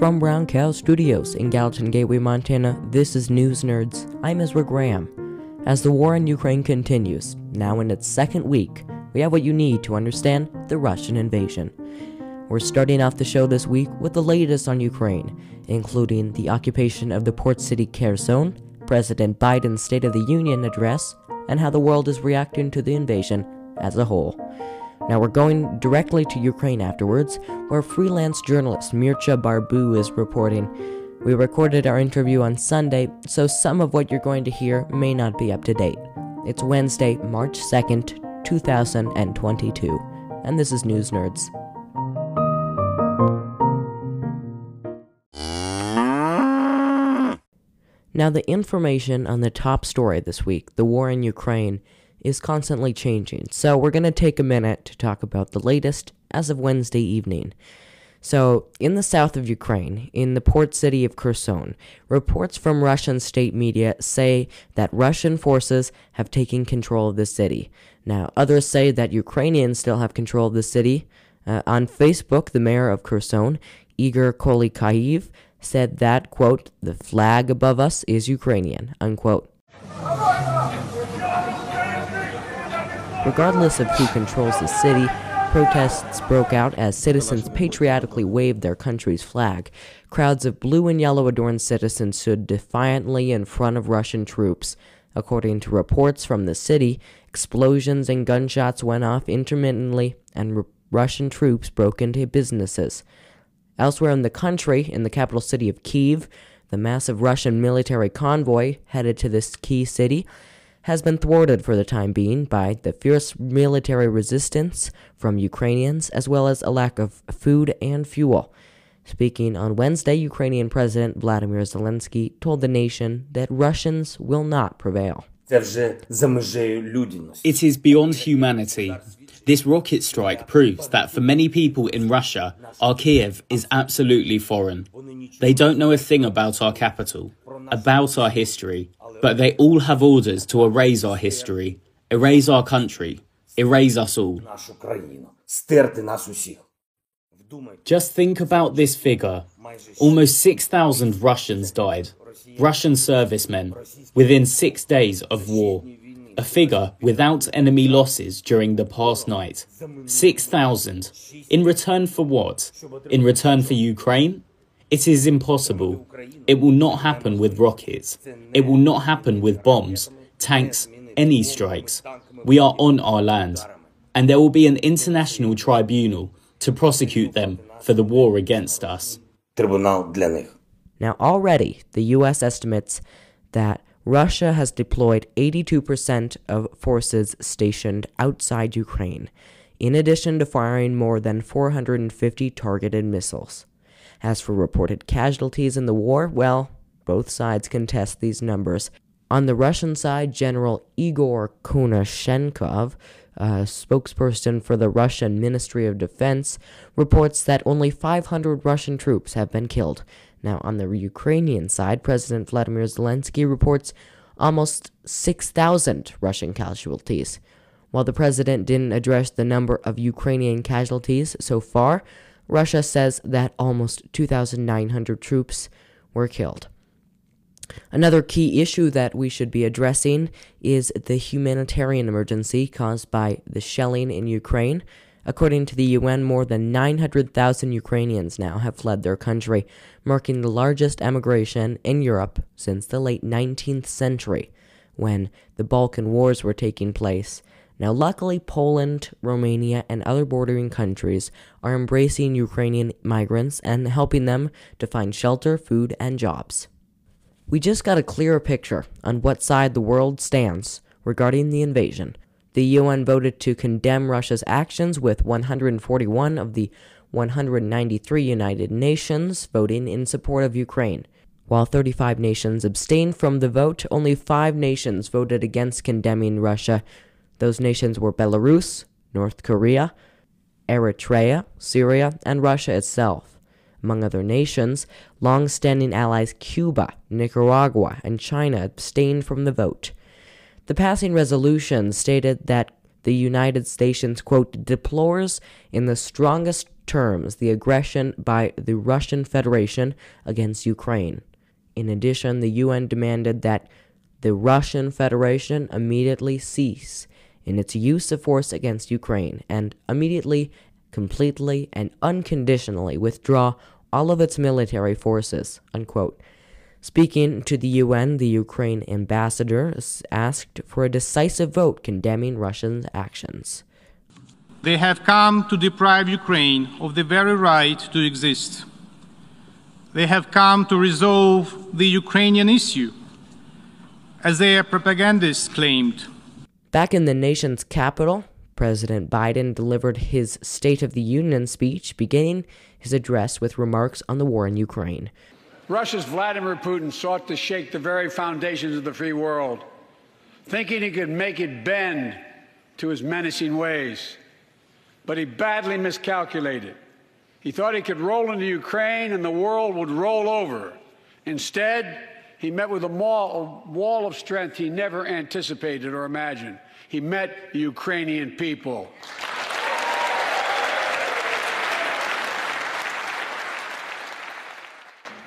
From Brown Cow Studios in Gallatin Gateway, Montana, this is News Nerds. I'm Ezra Graham. As the war in Ukraine continues, now in its second week, we have what you need to understand the Russian invasion. We're starting off the show this week with the latest on Ukraine, including the occupation of the port city Kherson, President Biden's State of the Union address, and how the world is reacting to the invasion as a whole. Now we're going directly to Ukraine afterwards, where freelance journalist Mircea Barbu is reporting. We recorded our interview on Sunday, so some of what you're going to hear may not be up to date. It's Wednesday, March 2nd, 2022, and this is News Nerds. Now, the information on the top story this week, the war in Ukraine, is constantly changing. So, we're going to take a minute to talk about the latest as of Wednesday evening. So, in the south of Ukraine, in the port city of Kherson, reports from Russian state media say that Russian forces have taken control of the city. Now, others say that Ukrainians still have control of the city. Uh, on Facebook, the mayor of Kherson, Igor Kolikayev, said that, quote, the flag above us is Ukrainian, unquote. Regardless of who controls the city, protests broke out as citizens patriotically waved their country's flag. Crowds of blue and yellow adorned citizens stood defiantly in front of Russian troops. According to reports from the city, explosions and gunshots went off intermittently, and Russian troops broke into businesses. Elsewhere in the country, in the capital city of Kiev, the massive Russian military convoy headed to this key city has been thwarted for the time being by the fierce military resistance from Ukrainians, as well as a lack of food and fuel. Speaking on Wednesday, Ukrainian President Vladimir Zelensky told the nation that Russians will not prevail. It is beyond humanity. This rocket strike proves that for many people in Russia, our Kiev is absolutely foreign. They don't know a thing about our capital, about our history, but they all have orders to erase our history, erase our country, erase us all. Just think about this figure. Almost 6,000 Russians died, Russian servicemen, within six days of war. A figure without enemy losses during the past night. 6,000. In return for what? In return for Ukraine? It is impossible. It will not happen with rockets. It will not happen with bombs, tanks, any strikes. We are on our land. And there will be an international tribunal to prosecute them for the war against us. Now, already, the U.S. estimates that Russia has deployed 82% of forces stationed outside Ukraine, in addition to firing more than 450 targeted missiles. As for reported casualties in the war, well, both sides contest these numbers. On the Russian side, General Igor Konashenkov, a spokesperson for the Russian Ministry of Defense, reports that only 500 Russian troops have been killed. Now, on the Ukrainian side, President Vladimir Zelensky reports almost 6,000 Russian casualties. While the president didn't address the number of Ukrainian casualties so far, Russia says that almost 2,900 troops were killed. Another key issue that we should be addressing is the humanitarian emergency caused by the shelling in Ukraine. According to the UN, more than 900,000 Ukrainians now have fled their country, marking the largest emigration in Europe since the late 19th century, when the Balkan Wars were taking place now, luckily, Poland, Romania, and other bordering countries are embracing Ukrainian migrants and helping them to find shelter, food, and jobs. We just got a clearer picture on what side the world stands regarding the invasion. The UN voted to condemn Russia's actions with 141 of the 193 United Nations voting in support of Ukraine. While 35 nations abstained from the vote, only five nations voted against condemning Russia those nations were Belarus, North Korea, Eritrea, Syria, and Russia itself. Among other nations, long standing allies Cuba, Nicaragua, and China abstained from the vote. The passing resolution stated that the United States, quote, deplores in the strongest terms the aggression by the Russian Federation against Ukraine. In addition, the UN demanded that the Russian Federation immediately cease in its use of force against Ukraine and immediately, completely, and unconditionally withdraw all of its military forces. Unquote. Speaking to the UN, the Ukraine ambassador asked for a decisive vote condemning Russia's actions. They have come to deprive Ukraine of the very right to exist. They have come to resolve the Ukrainian issue, as their propagandists claimed. Back in the nation's capital, President Biden delivered his State of the Union speech, beginning his address with remarks on the war in Ukraine. Russia's Vladimir Putin sought to shake the very foundations of the free world, thinking he could make it bend to his menacing ways. But he badly miscalculated. He thought he could roll into Ukraine and the world would roll over. Instead, he met with a wall of strength he never anticipated or imagined. He met the Ukrainian people.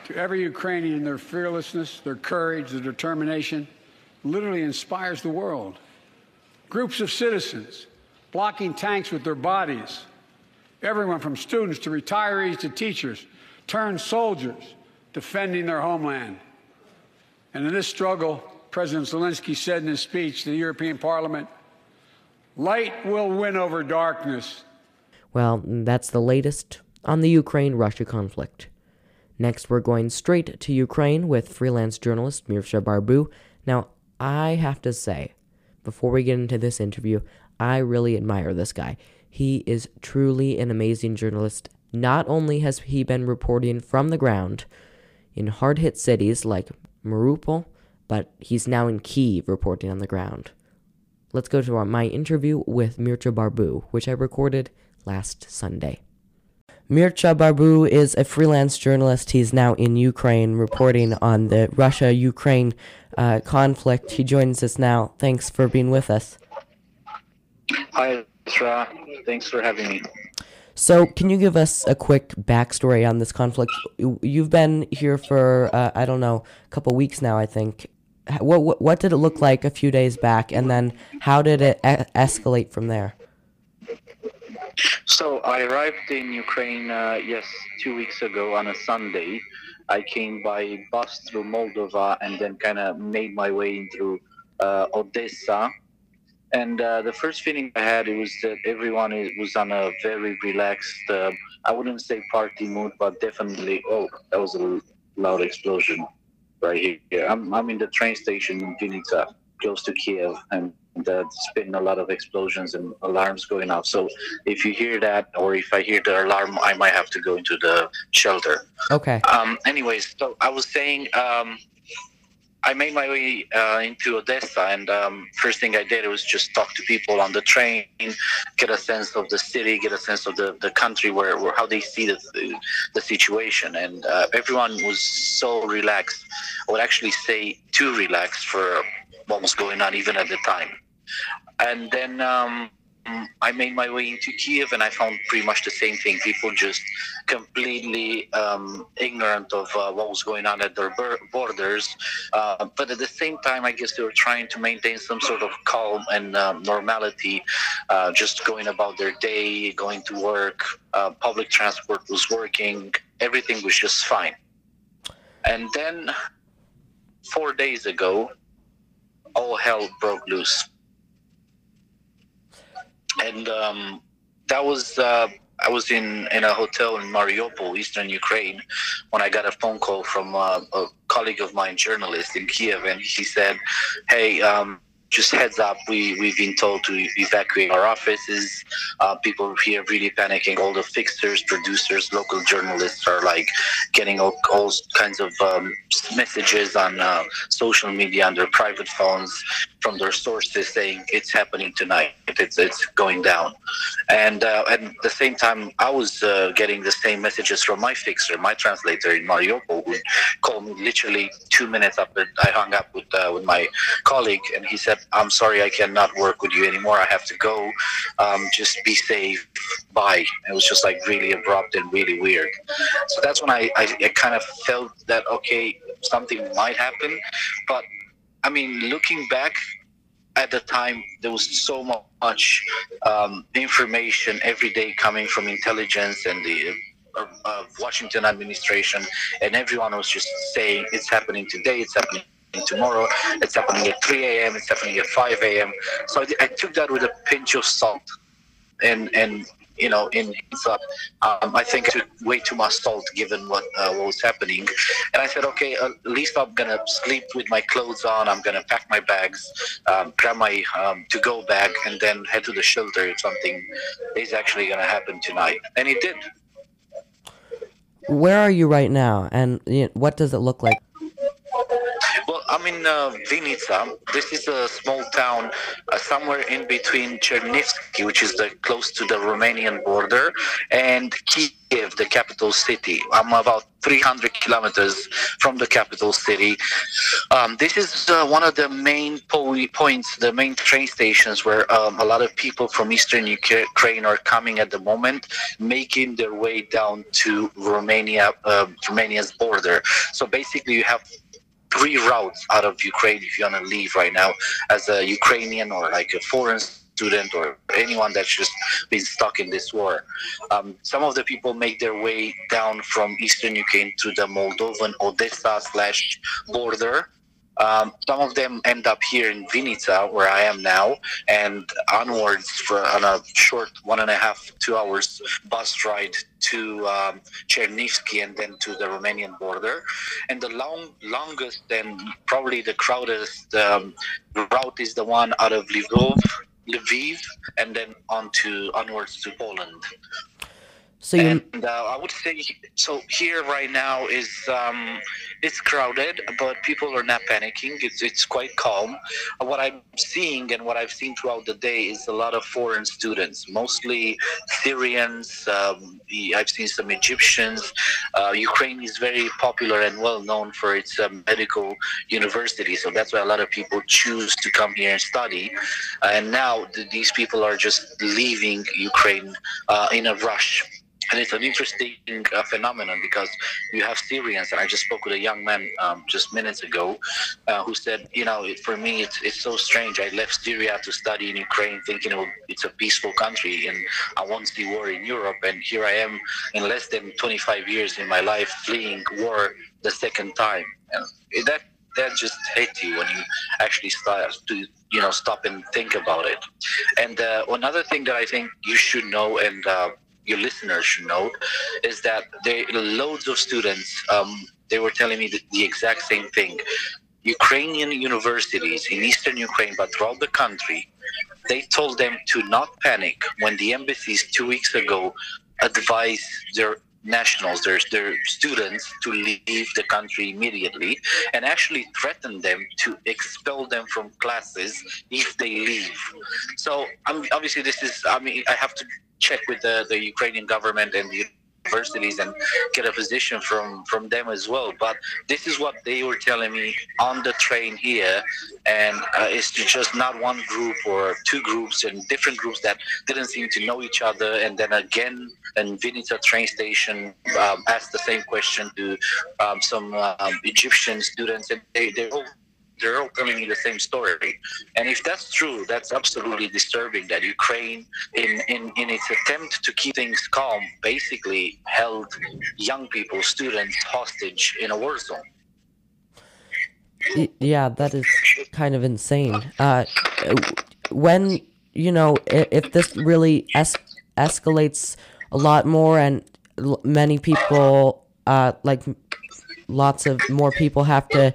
to every Ukrainian, their fearlessness, their courage, their determination literally inspires the world. Groups of citizens blocking tanks with their bodies, everyone from students to retirees to teachers, turned soldiers defending their homeland. And in this struggle, President Zelensky said in his speech to the European Parliament, light will win over darkness. Well, that's the latest on the Ukraine Russia conflict. Next, we're going straight to Ukraine with freelance journalist Mircea Barbu. Now, I have to say, before we get into this interview, I really admire this guy. He is truly an amazing journalist. Not only has he been reporting from the ground in hard hit cities like Mariupol, but he's now in Kiev reporting on the ground. Let's go to our, my interview with Mircea Barbu, which I recorded last Sunday. Mircea Barbu is a freelance journalist. He's now in Ukraine reporting on the Russia Ukraine uh, conflict. He joins us now. Thanks for being with us. Hi, Tra. Thanks for having me. So, can you give us a quick backstory on this conflict? You've been here for uh, I don't know, a couple weeks now, I think. What, what, did it look like a few days back, and then how did it e- escalate from there? So I arrived in Ukraine, uh, yes, two weeks ago on a Sunday. I came by bus through Moldova and then kind of made my way into uh, Odessa. And uh, the first feeling I had was that everyone was on a very relaxed, uh, I wouldn't say party mood, but definitely, oh, that was a loud explosion right here. I'm, I'm in the train station in Vinnytsia, close to Kiev, and there's been a lot of explosions and alarms going off. So if you hear that, or if I hear the alarm, I might have to go into the shelter. Okay. Um, anyways, so I was saying, um, I made my way uh, into Odessa, and um, first thing I did was just talk to people on the train, get a sense of the city, get a sense of the, the country, where, where how they see the, the, situation, and uh, everyone was so relaxed. I would actually say too relaxed for what was going on even at the time. And then um, I made my way into Kiev and I found pretty much the same thing. People just completely um, ignorant of uh, what was going on at their borders. Uh, but at the same time, I guess they were trying to maintain some sort of calm and um, normality, uh, just going about their day, going to work. Uh, public transport was working. Everything was just fine. And then four days ago, all hell broke loose and um, that was uh, I was in in a hotel in Mariupol, eastern Ukraine, when I got a phone call from uh, a colleague of mine, journalist in Kiev, and he said, "Hey." Um, just heads up, we, we've been told to evacuate our offices. Uh, people here really panicking. All the fixers, producers, local journalists are like getting all, all kinds of um, messages on uh, social media on their private phones from their sources saying it's happening tonight. It's it's going down, and uh, at the same time, I was uh, getting the same messages from my fixer, my translator in Mariupol, who called me literally two minutes after I hung up with uh, with my colleague, and he said, I'm sorry, I cannot work with you anymore. I have to go. Um, just be safe. Bye. It was just like really abrupt and really weird. So that's when I, I, I kind of felt that, okay, something might happen. But I mean, looking back, at the time there was so much um, information every day coming from intelligence and the uh, Washington administration, and everyone was just saying it's happening today, it's happening tomorrow, it's happening at 3 a.m., it's happening at 5 a.m. So I, I took that with a pinch of salt, and and you know, in up, um, I think I took way too much salt given what, uh, what was happening. And I said, okay, at least I'm gonna sleep with my clothes on. I'm gonna pack my bags, um, grab my um, to-go bag, and then head to the shelter if something is actually gonna happen tonight. And it did. Where are you right now, and you know, what does it look like? Well, I'm in uh, Vinnytsia. This is a small town uh, somewhere in between Chernivtsi, which is the, close to the Romanian border, and Kiev, the capital city. I'm about 300 kilometers from the capital city. Um, this is uh, one of the main po- points, the main train stations where um, a lot of people from eastern Ukraine are coming at the moment, making their way down to Romania, uh, Romania's border. So basically, you have three routes out of Ukraine if you want to leave right now as a Ukrainian or like a foreign student or anyone that's just been stuck in this war. Um, some of the people make their way down from eastern Ukraine to the Moldovan Odessa slash border um, some of them end up here in Vinnytsia, where I am now, and onwards for on a short one and a half, two hours bus ride to um, Chernivtsi and then to the Romanian border. And the long, longest and probably the crowded um, route is the one out of Lvov, Lviv, and then on to onwards to Poland. So you... and uh, I would say so. Here right now is um, it's crowded, but people are not panicking. It's it's quite calm. What I'm seeing and what I've seen throughout the day is a lot of foreign students, mostly Syrians. Um, I've seen some Egyptians. Uh, Ukraine is very popular and well known for its um, medical university, so that's why a lot of people choose to come here and study. and now th- these people are just leaving Ukraine uh, in a rush and it's an interesting uh, phenomenon because you have Syrians, and I just spoke with a young man um, just minutes ago uh, who said, you know, it, for me, it's, it's so strange. I left Syria to study in Ukraine thinking it it's a peaceful country and I won't see war in Europe. And here I am in less than 25 years in my life fleeing war the second time. And that that just hits you when you actually start to you know stop and think about it. And uh, another thing that I think you should know and uh, your listeners should know is that there loads of students um, they were telling me the, the exact same thing. Ukrainian universities in eastern ukraine but throughout the country they told them to not panic when the embassies two weeks ago advised their nationals, their, their students, to leave the country immediately and actually threatened them to expel them from classes if they leave. So um, obviously, this is, I mean, I have to check with the, the Ukrainian government and the universities and get a position from from them as well. But this is what they were telling me on the train here, and uh, it's just not one group or two groups and different groups that didn't seem to know each other. And then again, in Vinnytsia train station, um, asked the same question to um, some um, Egyptian students, and they they all they're all telling me the same story. And if that's true, that's absolutely disturbing that Ukraine, in, in, in its attempt to keep things calm, basically held young people, students, hostage in a war zone. Yeah, that is kind of insane. Uh, when, you know, if, this really es- escalates a lot more and many people, uh, like lots of more people have to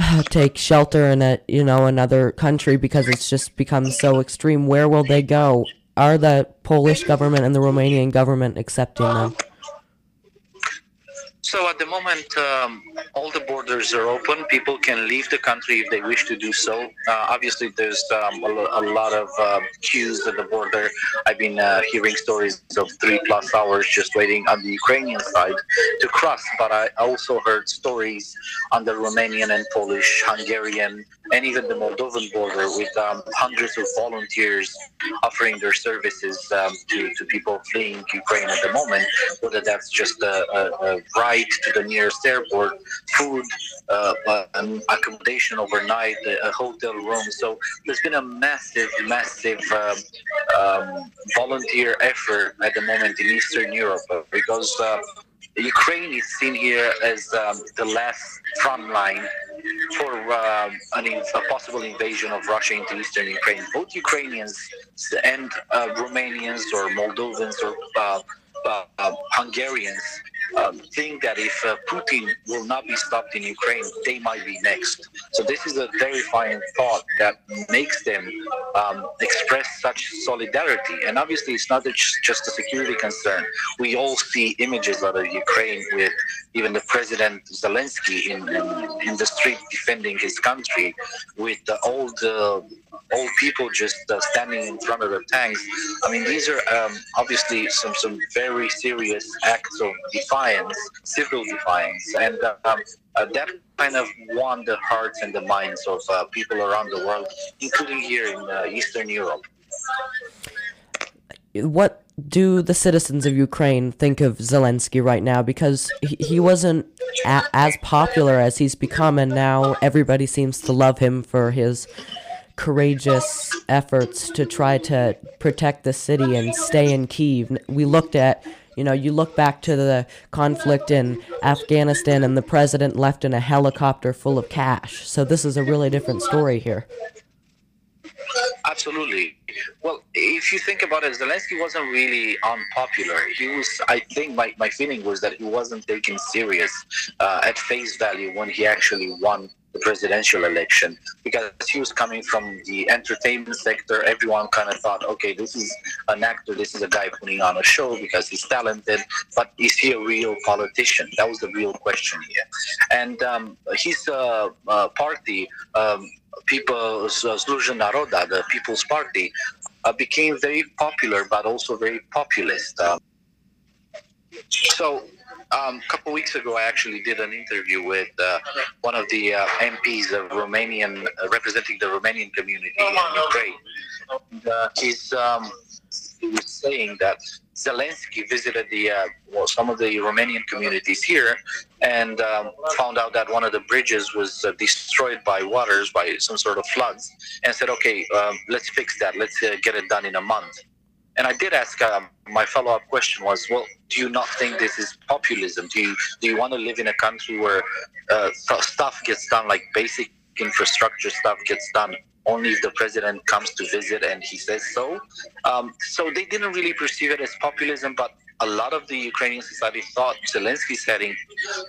take shelter in a you know another country because it's just become so extreme. Where will they go? Are the polish government and the romanian government accepting them so at the moment, um, all the borders are open. People can leave the country if they wish to do so. Uh, obviously, there's um, a, a, lot of uh, queues at the border. I've been uh, hearing stories of three plus hours just waiting on the Ukrainian side to cross. But I also heard stories on the Romanian and Polish, Hungarian, and even the Moldovan border with um, hundreds of volunteers offering their services um, to, to people fleeing Ukraine at the moment, whether that's just a, a, a ride to the nearest airport, food, uh, um, accommodation overnight, a hotel room. So there's been a massive, massive um, um, volunteer effort at the moment in Eastern Europe because uh, Ukraine is seen here as um, the last front line for um, an, a possible invasion of Russia into eastern Ukraine. Both Ukrainians and uh, Romanians or Moldovans or uh, uh, Hungarians um, think that if uh, Putin will not be stopped in Ukraine, they might be next. So this is a terrifying thought that makes them um, express such solidarity. And obviously, it's not just a security concern. We all see images out of Ukraine with even the president Zelensky in, in, in the street defending his country, with the old uh, old people just uh, standing in front of the tanks. I mean, these are um, obviously some some very serious acts of defiance, civil defiance, and um, that kind of won the hearts and the minds of uh, people around the world, including here in Eastern Europe. What do the citizens of Ukraine think of Zelensky right now? Because he, he wasn't a- as popular as he's become, and now everybody seems to love him for his courageous efforts to try to protect the city and stay in Kiev. We looked at, you know, you look back to the conflict in Afghanistan and the president left in a helicopter full of cash. So this is a really different story here. Absolutely. Well, if you think about it, Zelensky wasn't really unpopular. He was, I think, my, my feeling was that he wasn't taken serious uh, at face value when he actually won the presidential election because he was coming from the entertainment sector. Everyone kind of thought, okay, this is an actor, this is a guy putting on a show because he's talented, but is he a real politician? That was the real question here. And um, his uh, uh, party, um, People's uh, Naroda, the People's Party, uh, became very popular but also very populist. Um, so um, a couple weeks ago, I actually did an interview with uh, one of the uh, MPs of Romanian, uh, representing the Romanian community in Ukraine. And, uh, he's um, he was saying that Zelensky visited the uh, well, some of the Romanian communities here and um, found out that one of the bridges was uh, destroyed by waters, by some sort of floods, and said, "Okay, um, let's fix that. Let's get it done in a month." And I did ask um, my follow up question was, well, do you not think this is populism? Do you do you want to live in a country where uh, stuff gets done, like basic infrastructure stuff gets done only if the president comes to visit and he says so? Um, so they didn't really perceive it as populism, but a lot of the Ukrainian society thought Zelensky's heading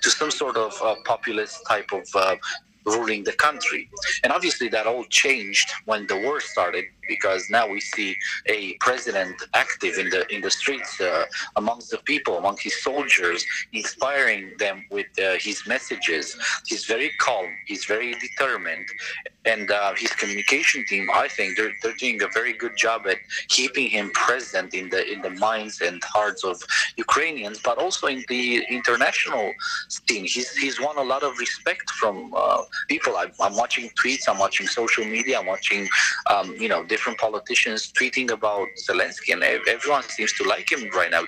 to some sort of uh, populist type of uh, ruling the country. And obviously, that all changed when the war started because now we see a president active in the in the streets uh, amongst the people, among his soldiers, inspiring them with uh, his messages. He's very calm. He's very determined, and uh, his communication team, I think, they're, they're doing a very good job at keeping him present in the in the minds and hearts of Ukrainians, but also in the international scene. He's he's won a lot of respect from uh, people. I, am watching tweets. I'm watching social media. I'm watching, um, you know, different politicians tweeting about Zelensky, and everyone seems to like him right now.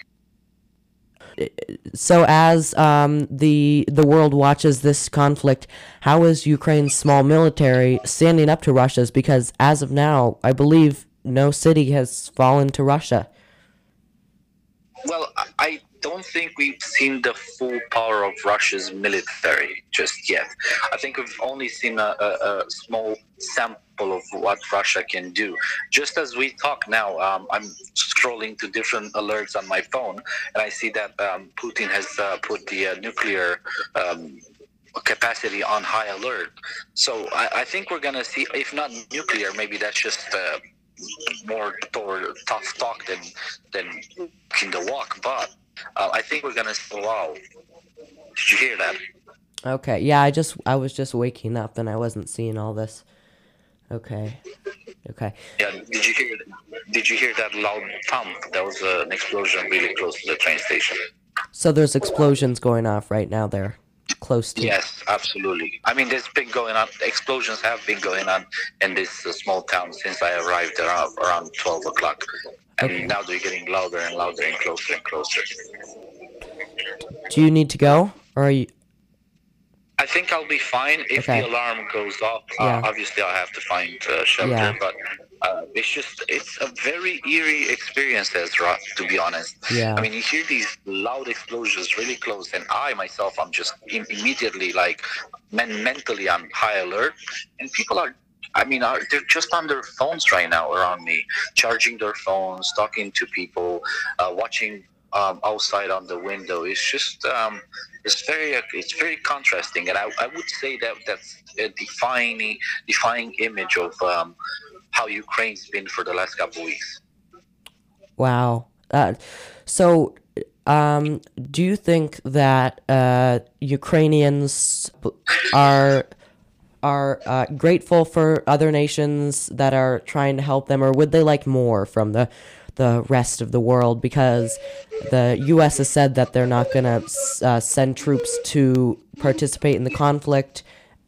So, as um, the the world watches this conflict, how is Ukraine's small military standing up to Russia's? Because as of now, I believe no city has fallen to Russia. Well, I don't think we've seen the full power of Russia's military just yet. I think we've only seen a, a, a small sample of what Russia can do. Just as we talk now, um, I'm scrolling to different alerts on my phone, and I see that um, Putin has uh, put the uh, nuclear. Um, capacity on high alert. So I, I think we're going to see, if not nuclear, maybe that's just uh, more toward tough talk than than in the walk. But uh, I think we're gonna. Wow! Did you hear that? Okay. Yeah, I just I was just waking up and I wasn't seeing all this. Okay. Okay. Yeah. Did you hear? Did you hear that loud thump? That was uh, an explosion really close to the train station. So there's explosions going off right now there. Close to. Yes, absolutely. I mean, there's been going on. Explosions have been going on in this uh, small town since I arrived around around 12 o'clock, and Okay. now they're getting louder and louder and closer and closer. Do you need to go, or are you? I think I'll be fine if Okay. the alarm goes off. Yeah. Uh, obviously, I'll have to find uh, shelter, Yeah. but uh, it's just it's a very eerie experience, Ezra. To be honest, Yeah. I mean, you hear these loud explosions really close, and I myself, I'm just im- immediately like, men- mentally, I'm high alert, and people are. I mean, are, they're just on their phones right now around me, charging their phones, talking to people, uh, watching um, outside on the window. It's just um, it's very it's very contrasting, and I, I would say that that's a defining defining image of um, how Ukraine's been for the last couple weeks. Wow. Uh, so, um, do you think that uh, Ukrainians are are uh, grateful for other nations that are trying to help them, or would they like more from the the rest of the world? Because the U.S. has said that they're not going to uh, send troops to participate in the conflict,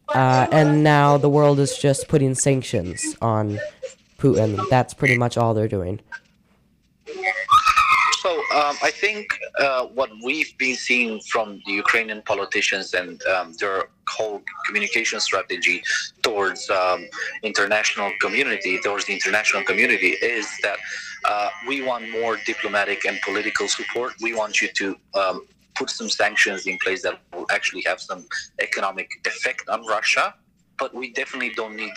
uh, and now the world is just putting sanctions on Putin. That's pretty much all they're doing. So um, I think uh, what we've been seeing from the Ukrainian politicians and um, their whole communication strategy towards um, international community, towards the international community, is that uh, we want more diplomatic and political support. We want you to um, put some sanctions in place that will actually have some economic effect on Russia. But we definitely don't need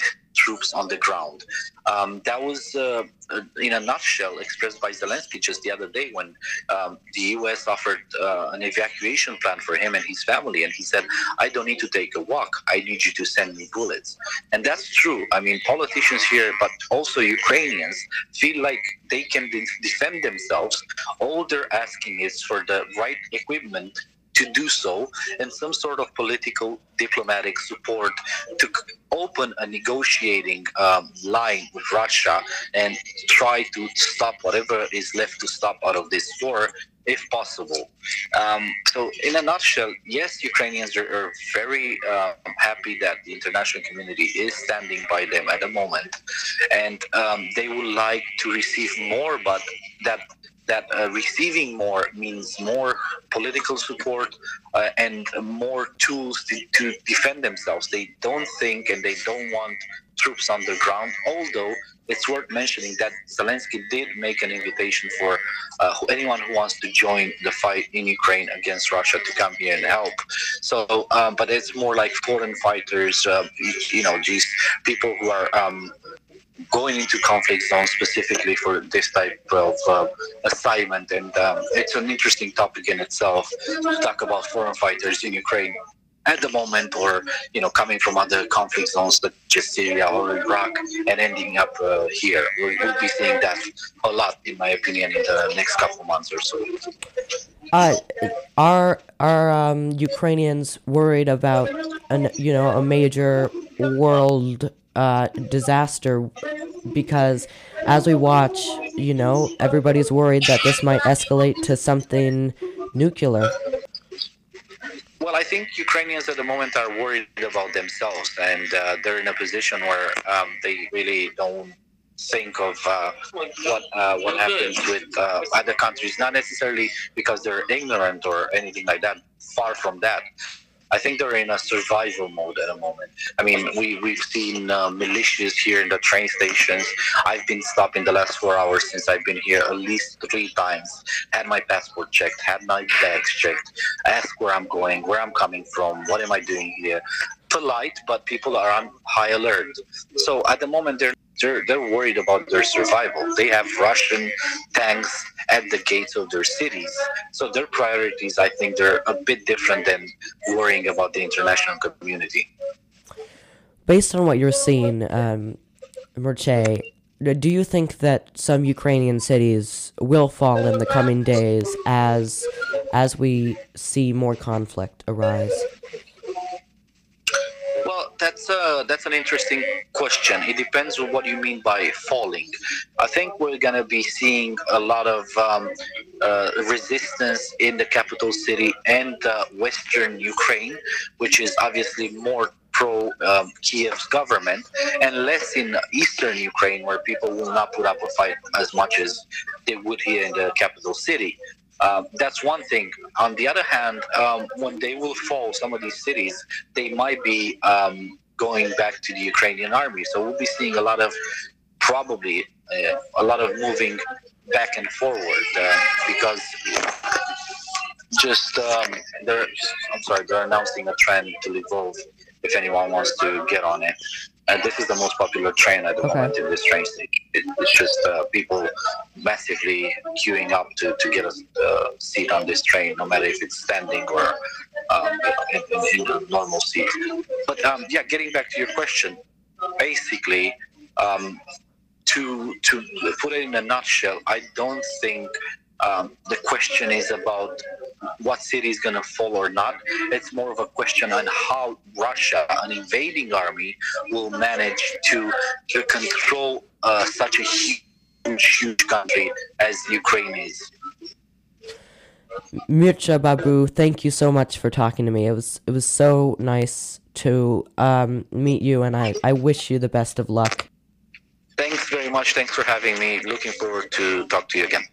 troops on the ground. Um, that was, uh, uh, in a nutshell, expressed by Zelensky just the other day when um, the U.S. offered uh, an evacuation plan for him and his family, and he said, "I don't need to take a walk. I need you to send me bullets." And that's true. I mean, politicians here, but also Ukrainians, feel like they can de- defend themselves. All they're asking is for the right equipment to do so and some sort of political diplomatic support to open a negotiating um, line with Russia and try to stop whatever is left to stop out of this war if possible. Um, so, in a nutshell, yes, Ukrainians are, are very uh, happy that the international community is standing by them at the moment, and um, they would like to receive more, but that that uh, receiving more means more political support uh, and more tools to, to defend themselves. They don't think and they don't want troops on the ground, although it's worth mentioning that Zelensky did make an invitation for uh, anyone who wants to join the fight in Ukraine against Russia to come here and help. So, um, but it's more like foreign fighters, uh, you know, these people who are um, going into conflict zones specifically for this type of uh, assignment. And um, it's an interesting topic in itself to talk about foreign fighters in Ukraine at the moment or you know coming from other conflict zones such as Syria or Iraq and ending up uh, here we'll, we'll be seeing that a lot in my opinion in the next couple months or so Uh, are are um, Ukrainians worried about an you know a major world uh, disaster? Because as we watch, you know, everybody's worried that this might escalate to something nuclear. Well, I think Ukrainians at the moment are worried about themselves, and uh, they're in a position where um, they really don't think of uh, what uh, what happens with uh, other countries. Not necessarily because they're ignorant or anything like that. Far from that. I think they're in a survival mode at the moment. I mean, we we've seen uh, militias here in the train stations. I've been stopped in the last four hours since I've been here at least three times. Had my passport checked, had my bags checked, asked where I'm going, where I'm coming from, what am I doing here. Polite, but people are on high alert. So at the moment, they're they're, they're worried about their survival. They have Russian tanks at the gates of their cities. So their priorities, I think, they're a bit different than worrying about the international community. Based on what you're seeing, um, Merche, do you think that some Ukrainian cities will fall in the coming days as as we see more conflict arise? That's that's uh, that's an interesting question. It depends on what you mean by falling. I think we're gonna be seeing a lot of um, uh, resistance in the capital city and uh, western Ukraine, which is obviously more pro um, Kiev's government, and less in eastern Ukraine, where people will not put up a fight as much as they would here in the capital city. Uh, that's one thing. On the other hand, um, when they will fall, some of these cities, they might be um, going back to the Ukrainian army. So we'll be seeing a lot of, probably uh, a lot of moving back and forward uh, because just um, they're. I'm sorry, they're announcing a trend to Lvov. If anyone wants to get on it, and this is the most popular train at the Okay. moment in this train station. It, it's just uh, people massively queuing up to, to get a uh, seat on this train, no matter if it's standing or um, in, in, in a normal seat. But um, yeah, getting back to your question, basically, um, to to put it in a nutshell, I don't think um, the question is about what city is going to fall or not. It's more of a question on how Russia, an invading army, will manage to to control uh, such a huge, huge country as Ukraine is. Mircea Barbu, thank you so much for talking to me. It was it was so nice to um, meet you, and I, I wish you the best of luck. Thanks very much. Thanks for having me. Looking forward to talk to you again.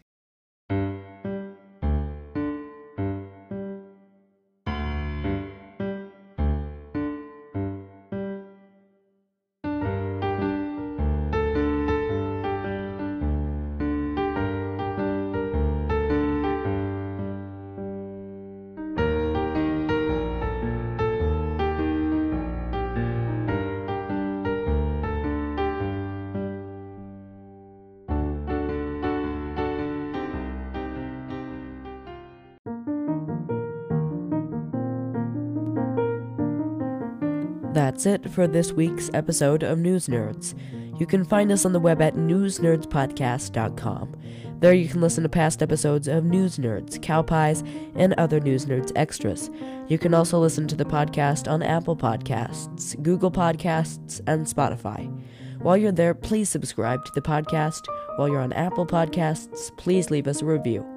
That's it for this week's episode of News Nerds. You can find us on the web at newsnerdspodcast.com. There you can listen to past episodes of News Nerds, Cow Pies, and other News Nerds extras. You can also listen to the podcast on Apple Podcasts, Google Podcasts, and Spotify. While you're there, please subscribe to the podcast. While you're on Apple Podcasts, please leave us a review.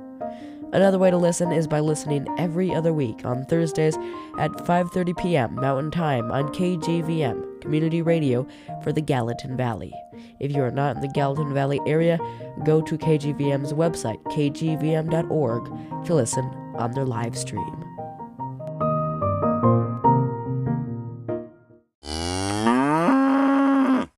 Another way to listen is by listening every other week on Thursdays at 5:30 p.m. Mountain Time on KGVM, community radio for the Gallatin Valley. If you are not in the Gallatin Valley area, go to KGVM's website, kgvm.org, to listen on their live stream.